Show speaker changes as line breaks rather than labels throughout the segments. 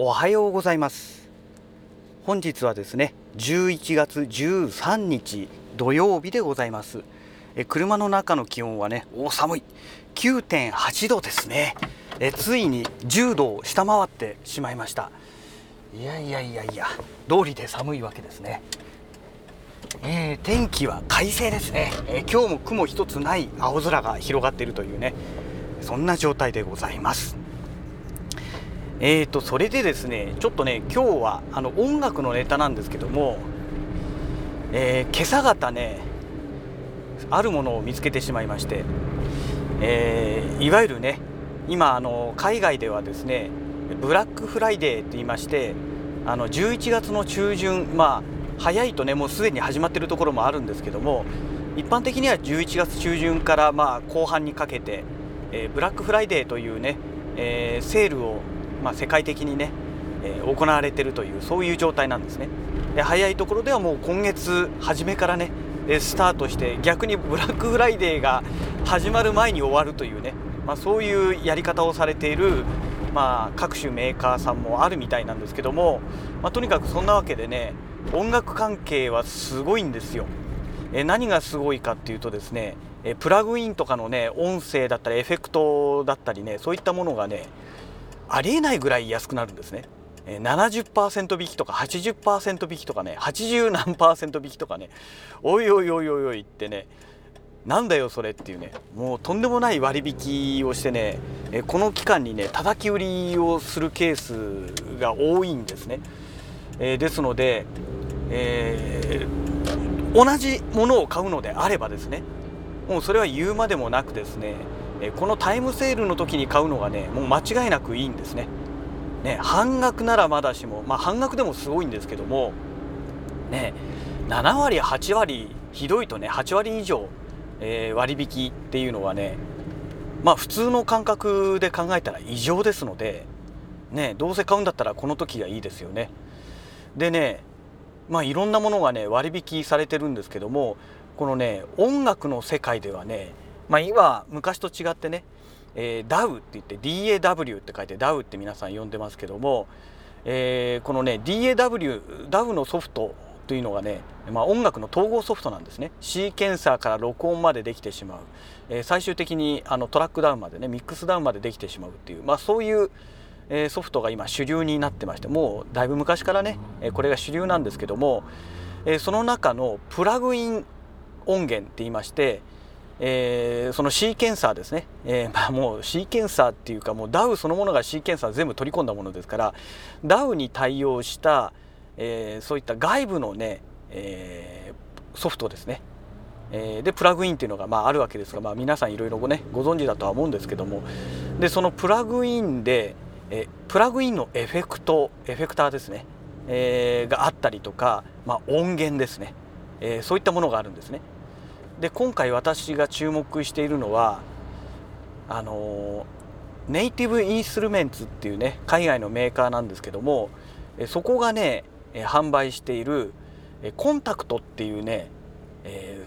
おはようございます。本日はですね11月13日土曜日でございます。え車の中の気温はねお寒い。9.8度ですね。えついに10度を下回ってしまいました。いやいやいやいや道理で寒いわけですね。えー、天気は快晴ですね、えー、今日も雲一つない青空が広がっているというねそんな状態でございます。えーとそれでですねちょっとね今日はあの音楽のネタなんですけども、えー、今朝方ねあるものを見つけてしまいまして、えー、いわゆるね今あの海外ではですねブラックフライデーと言いましてあの11月の中旬まあ早いとねもうすでに始まっているところもあるんですけども一般的には11月中旬からまあ後半にかけて、えー、ブラックフライデーというね、えー、セールをまあ、世界的にね、えー、行われているというそういう状態なんですねで早いところではもう今月初めからねスタートして逆にブラックフライデーが始まる前に終わるというね、まあ、そういうやり方をされている、まあ、各種メーカーさんもあるみたいなんですけども、まあ、とにかくそんなわけでね音楽関係はすごいんですよ。え何がすごいかっていうとですねえプラグインとかのね音声だったりエフェクトだったりねそういったものがねありえないぐらい安くなるんですね。70%引きとか80%引きとかね80何パーセント引きとかねおいおいおいおいおいってねなんだよそれっていうねもうとんでもない割引をしてねこの期間にね叩き売りをするケースが多いんですね。ですので、えー、同じものを買うのであればですねもうそれは言うまでもなくですねえこのタイムセールの時に買うのがねもう間違いなくいいんですね。ね半額ならまだしも、まあ、半額でもすごいんですけどもね7割8割ひどいとね8割以上、えー、割引っていうのはねまあ普通の感覚で考えたら異常ですのでねどうせ買うんだったらこの時がいいですよね。でねまあいろんなものがね割引されてるんですけどもこのね音楽の世界ではねまあ、今昔と違ってね、えー、DAW って言って DAW って書いて DAW って皆さん呼んでますけども、えー、このね DAW DAW のソフトというのがね、まあ、音楽の統合ソフトなんですね。シーケンサーから録音までできてしまう、えー、最終的にあのトラックダウンまでねミックスダウンまでできてしまうっていう、まあ、そういう、え、ソフトが今主流になってましてもうだいぶ昔からね、えこれが主流なんですけども、え、その中のプラグイン音源って言いましてえー、そのシーケンサーですね、えー、まあ、もうシーケンサーっていうかもう DAW そのものがシーケンサー全部取り込んだものですから DAW に対応した、えー、そういった外部のね、えソフトですね、えでプラグインっていうのがまああるわけですが、まあ、皆さんいろいろねご存知だとは思うんですけどもでそのプラグインで、えプラグインのエフェクトエフェクターですね、えがあったりとか、まあ、音源ですね、えそういったものがあるんですね。で今回私が注目しているのはあのネイティブインストルメンツっていうね海外のメーカーなんですけどもそこがね販売しているコンタクトっていうね、え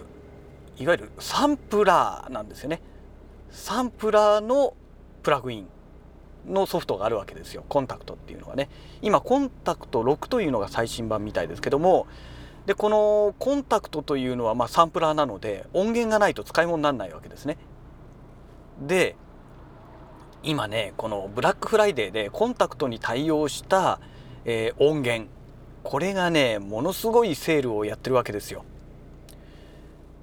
ー、いわゆるサンプラーなんですよね。サンプラーのプラグインのソフトがあるわけですよ。 Kontakt っていうのはね。今 Kontakt 6というのが最新版みたいですけどもでこの Kontakt というのはまサンプラーなので音源がないと使い物にならないわけですね。で今ねこのブラックフライデーで Kontakt に対応した、えー、音源これがねものすごいセールをやってるわけですよ。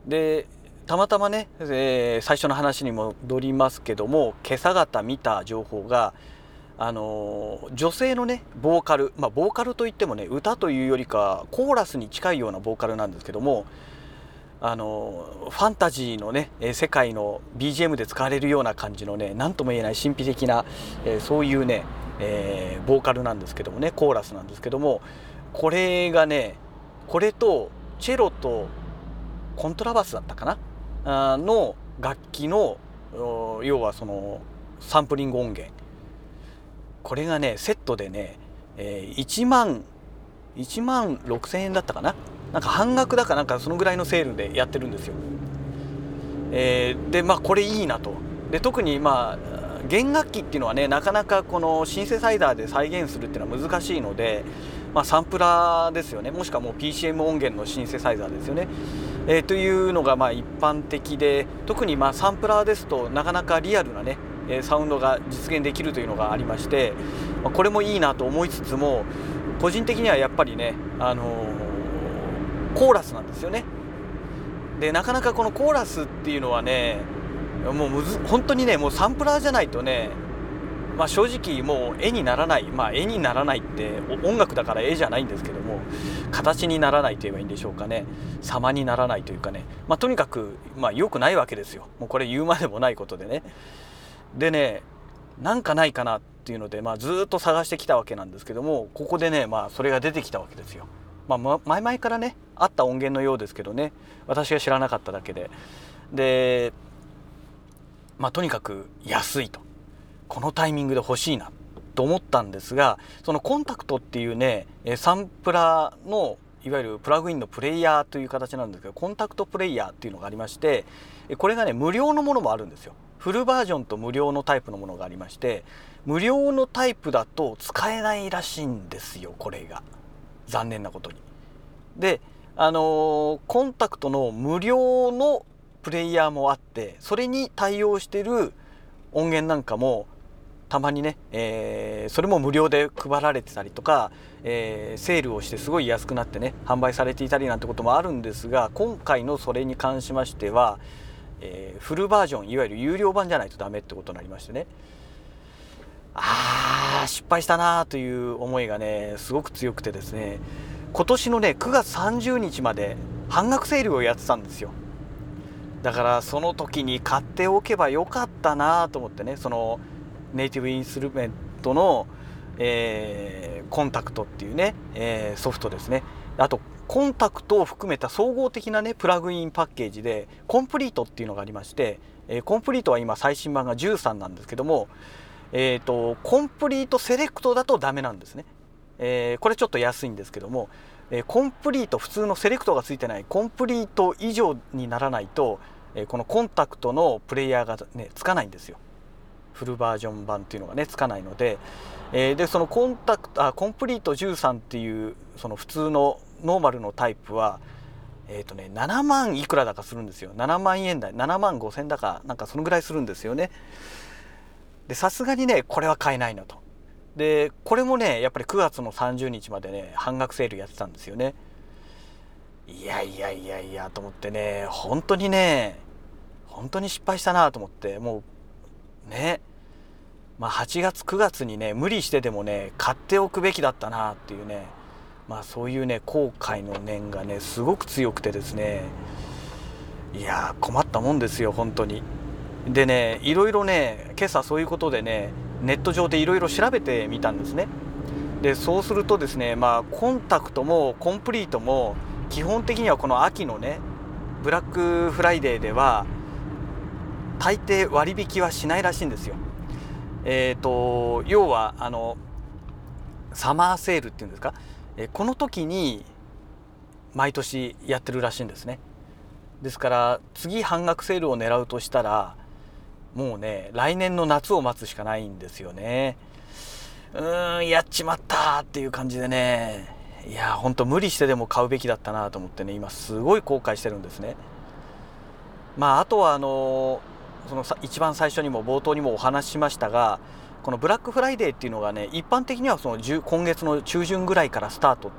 でたまたまね、えー、最初の話に戻りますけども今朝方見た情報があの女性のねボーカルまあボーカルといってもね歌というよりかコーラスに近いようなボーカルなんですけどもあのファンタジーのね世界の BGM で使われるような感じのね何とも言えない神秘的な、えそういうね、えー、ボーカルなんですけどもねコーラスなんですけどもこれがねこれとチェロとコントラバスだったかな？あの楽器の要はそのサンプリング音源。これがねセットでね、えー、1万1万6000円だったかな？なんか半額だかなんかそのぐらいのセールでやってるんですよ。えー、でまあこれいいなと。で特にまあ弦楽器っていうのはねなかなかこのシンセサイザーで再現するっていうのは難しいので、まあ、サンプラーですよねもしくはもう PCM 音源のシンセサイザーですよね。えー、というのがまあ一般的で特にまあサンプラーですとなかなかリアルなねサウンドが実現できるというのがありましてこれもいいなと思いつつも個人的にはやっぱりね、あの、コーラスなんですよね。でなかなかこのコーラスっていうのはねもうむず本当にねもうサンプラーじゃないとねまあ、正直もう絵にならないまあ絵にならないって音楽だから絵じゃないんですけども形にならないと言えばいいんでしょうかね。様にならないというかね、まあ、とにかくまあ良くないわけですよ。もうこれ言うまでもないことでね。でねなんかないかなっていうので、まあ、ずっと探してきたわけなんですけどもここでねまあそれが出てきたわけですよ。まあ、前々からねあった音源のようですけどね私が知らなかっただけで。でまあとにかく安いと。このタイミングで欲しいなと思ったんですがそのコンタクトっていうねサンプラーのいわゆるプラグインのプレイヤーという形なんですけどコンタクトプレイヤーっていうのがありましてこれがね無料のものもあるんですよ。フルバージョンと無料のタイプのものがありまして無料のタイプだと使えないらしいんですよこれが。残念なことに。であのー、コンタクトの無料のプレイヤーもあってそれに対応してる音源なんかもたまにね、えー、それも無料で配られてたりとか、えー、セールをしてすごい安くなってね販売されていたりなんてこともあるんですが今回のそれに関しましては、えー、フルバージョンいわゆる有料版じゃないとダメってことになりましてね。あー失敗したなという思いがねすごく強くてですね。今年のね9月30日まで半額セールをやってたんですよ。だからその時に買っておけばよかったなと思ってねそのネイティブインストルメントの、えー、コンタクトっていうね、えー、ソフトですね。あとコンタクトを含めた総合的なねプラグインパッケージでコンプリートっていうのがありまして、えー、 Komplete は今最新版が13なんですけどもえーと、 Komplete Select だとダメなんですね、えー、これちょっと安いんですけども、えー、 Komplete 普通の Select がついてない Komplete 以上にならないと、え、この Kontakt のプレイヤーがねつかないんですよ。フルバージョン版っていうのがねつかないので、えー、でその Kontakt あ Komplete 13っていうその普通のノーマルのタイプはえーとね、7万いくらだかするんですよ。7万円台7万5千だかなんかそのぐらいするんですよね。でさすがにねこれは買えないのと。でこれもねやっぱり9月の30日までね半額セールやってたんですよね。いやいやいやいやと思ってね本当にね本当に失敗したなと思ってもうねまあ、8月9月にね無理してでもね買っておくべきだったなっていうね。まあそういうね後悔の念がねすごく強くてですねいや困ったもんですよ本当に。でねいろいろね今朝そういうことでねネット上でいろいろ調べてみたんですね。でそうするとですねまあコンタクトもコンプリートも基本的にはこの秋のねブラックフライデーでは大抵割引はしないらしいんですよ。えっ、ー、と要はあのサマーセールっていうんですか、えこの時に毎年やってるらしいんですね。ですから次半額セールを狙うとしたらもうね来年の夏を待つしかないんですよね。うーんやっちまったっていう感じでね。いやほんと無理してでも買うべきだったなと思ってね今すごい後悔してるんですね。まああとはあのその一番最初にも冒頭にもお話ししましたがこのブラックフライデーっていうのがね一般的にはその今月の中旬ぐらいからスタート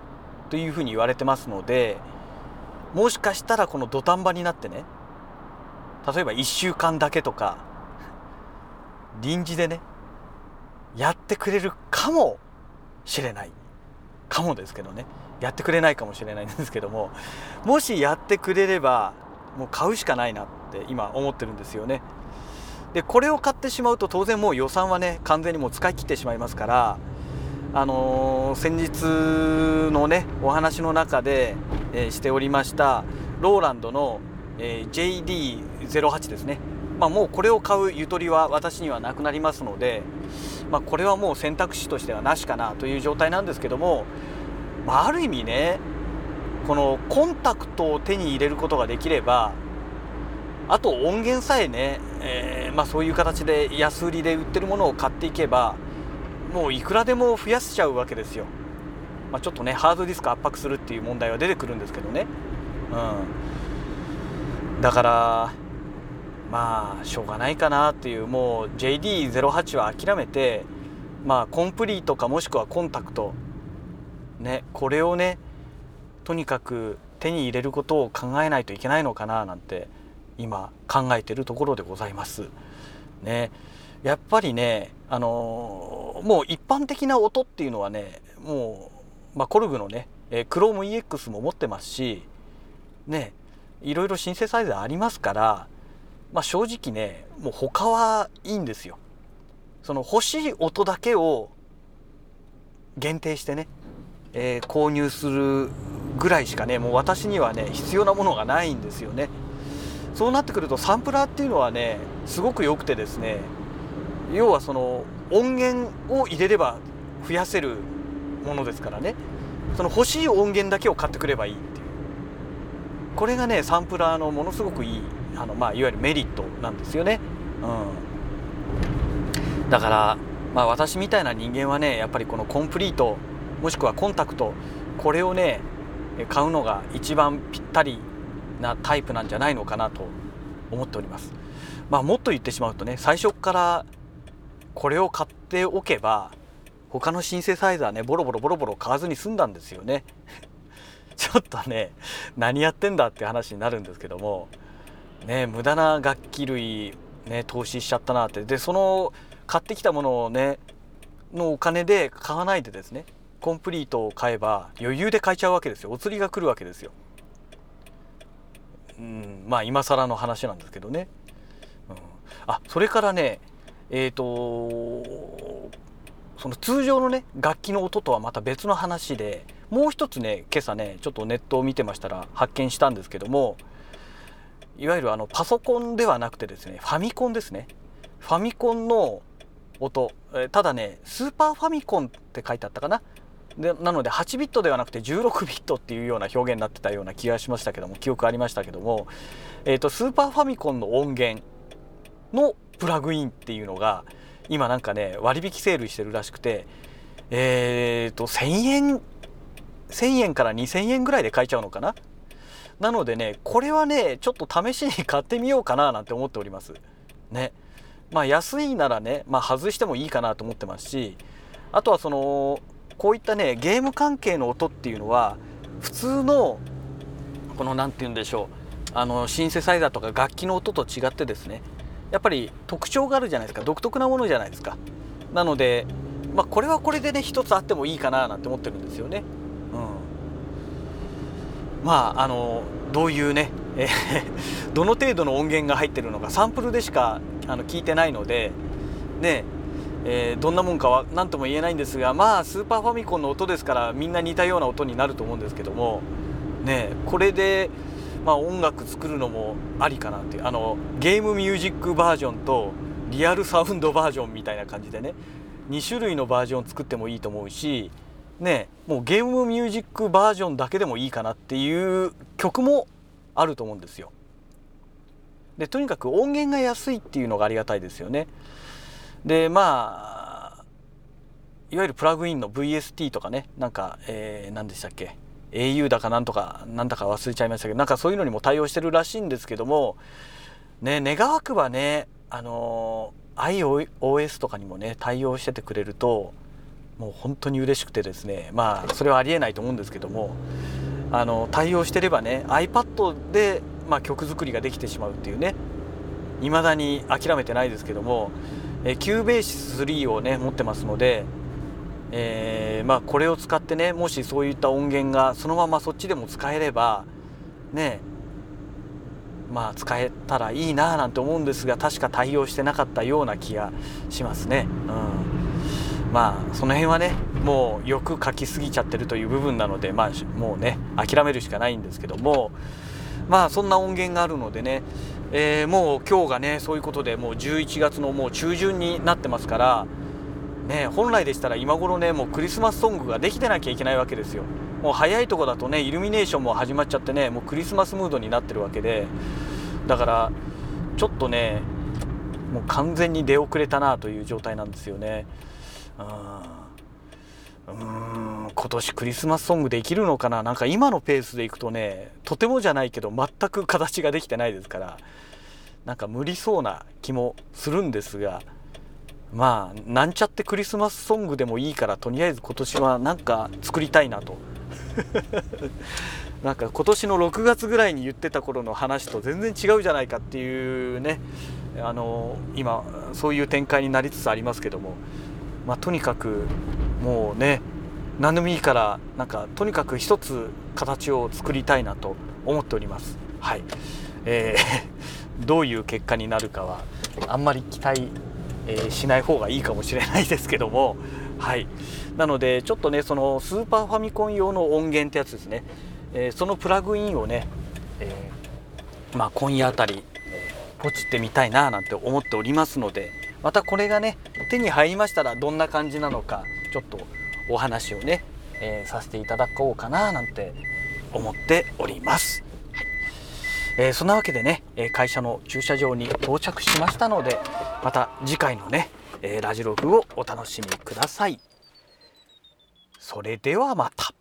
というふうに言われてますのでもしかしたらこの土壇場になってね例えば1週間だけとか臨時でねやってくれるかもしれない。かもですけどね。やってくれないかもしれないんですけどももしやってくれればもう買うしかないなって今思ってるんですよね。でこれを買ってしまうと当然もう予算はね完全にもう使い切ってしまいますからあのー、先日のねお話の中で、えー、しておりましたローランドの、えー、JD08 ですね。まあ、もうこれを買うゆとりは私にはなくなりますので、まあ、これはもう選択肢としてはなしかなという状態なんですけども、まあ、ある意味ねこのコンタクトを手に入れることができればあと音源さえね、えー、まあ、そういう形で安売りで売ってるものを買っていけばもういくらでも増やしちゃうわけですよ、まあ、ちょっとねハードディスク圧迫するっていう問題は出てくるんですけどね、うん、だからまあしょうがないかなっていうもう JD08 は諦めてまあコンプリートかもしくはコンタクトねこれをねとにかく手に入れることを考えないといけないのかななんて今考えてるところでございます。ね、やっぱりね、あのー、もう一般的な音っていうのはねもう、まあ、コルグのね、えー、クローム EX も持ってますしねいろいろシンセサイザーありますから、まあ、正直ねもう他はいいんですよ。その欲しい音だけを限定してね、えー、購入するぐらいしかねもう私にはね必要なものがないんですよね。そうなってくるとサンプラーっていうのはねすごく良くてですね要はその音源を入れれば増やせるものですからねその欲しい音源だけを買ってくればいいっていうこれがねサンプラーのものすごくいいあの、まあ、いわゆるメリットなんですよね。うん、だから、まあ、私みたいな人間はねやっぱりこのコンプリートもしくはコンタクトこれをね買うのが一番ぴったりなタイプなんじゃないのかなと思っております。まあ、もっと言ってしまうとね最初からこれを買っておけば他のシンセサイザーねボロボロボロボロ買わずに済んだんですよね。ちょっとね何やってんだって話になるんですけどもね無駄な楽器類ね投資しちゃったなってでその買ってきたものをねのお金で買わないでですねコンプリートを買えば余裕で買えちゃうわけですよお釣りが来るわけですよ。うん、まあ今更の話なんですけどね。うん、あそれからねえっ、ー、とその通常のね楽器の音とはまた別の話でもう一つね今朝ねちょっとネットを見てましたら発見したんですけどもいわゆるあのパソコンではなくてですねファミコンですね。ファミコンの音。ただねスーパーファミコンって書いてあったかな。でなので8ビットではなくて16ビットっていうような表現になってたような気がしましたけども記憶ありましたけども、えーと、スーパーファミコンの音源のプラグインっていうのが今なんかね割引セールしてるらしくてえっ、ー、と1000円1000円から2000円ぐらいで買えちゃうのかな？なのでねこれはねちょっと試しに買ってみようかななんて思っております。ね。まあ安いならね、まあ、外してもいいかなと思ってますしあとはそのこういったねゲーム関係の音っていうのは普通のこの何て言うんでしょうあのシンセサイザーとか楽器の音と違ってですねやっぱり特徴があるじゃないですか。独特なものじゃないですか。なので、まあ、これはこれでね一つあってもいいかななんて思ってるんですよね。うん、まああのどういうね、え、どの程度の音源が入ってるのかサンプルでしかあの聞いてないのでねえー、どんなもんかは何とも言えないんですがまあスーパーファミコンの音ですからみんな似たような音になると思うんですけどもねこれで、まあ、音楽作るのもありかなっていうあのゲームミュージックバージョンとリアルサウンドバージョンみたいな感じでね2種類のバージョン作ってもいいと思うしねもうゲームミュージックバージョンだけでもいいかなっていう曲もあると思うんですよ。でとにかく音源が安いっていうのがありがたいですよね。でまあいわゆるプラグインの VST とかねなんか、えー、何でしたっけ？au だかなんとかなんだか忘れちゃいましたけどなんかそういうのにも対応してるらしいんですけどもね願わくばねあの iOS とかにもね対応しててくれるともう本当に嬉しくてですねまあそれはありえないと思うんですけどもあの対応してればね iPad で、まあ、曲作りができてしまうっていうね未だに諦めてないですけどもえー、 Cubasis 3をね持ってますので、えー、まあ、これを使ってねもしそういった音源がそのままそっちでも使えればねまあ使えたらいいななんて思うんですが確か対応してなかったような気がしますね。うん、まあその辺はねもうよく書きすぎちゃってるという部分なのでまあもうね諦めるしかないんですけどもまあそんな音源があるのでねえー、もう今日がねそういうことでもう11月のもう中旬になってますからね本来でしたら今頃ねもうクリスマスソングができてなきゃいけないわけですよ。もう早いとこだとねイルミネーションも始まっちゃってねもうクリスマスムードになってるわけで。だからちょっとねもう完全に出遅れたなという状態なんですよね。うんうーん今年クリスマスソングできるのかな？なんか今のペースでいくとねとてもじゃないけど全く形ができてないですからなんか無理そうな気もするんですがまあなんちゃってクリスマスソングでもいいからとりあえず今年はなんか作りたいなと。なんか今年の6月ぐらいに言ってた頃の話と全然違うじゃないかっていうねあの今そういう展開になりつつありますけども、まあ、とにかくもうね何でもいいからなんかとにかく一つ形を作りたいなと思っております。はい、えー、どういう結果になるかはあんまり期待、えー、しない方がいいかもしれないですけども、はい、なのでちょっとねそのスーパーファミコン用の音源ってやつですね、えー、そのプラグインをね、えまあ、今夜あたりポチってみたいななんて思っておりますのでまたこれがね手に入りましたらどんな感じなのかちょっとお話をね、えー、させていただこうかななんて思っております。はいえー、そんなわけでね会社の駐車場に到着しましたのでまた次回のねラジログをお楽しみください。それではまた。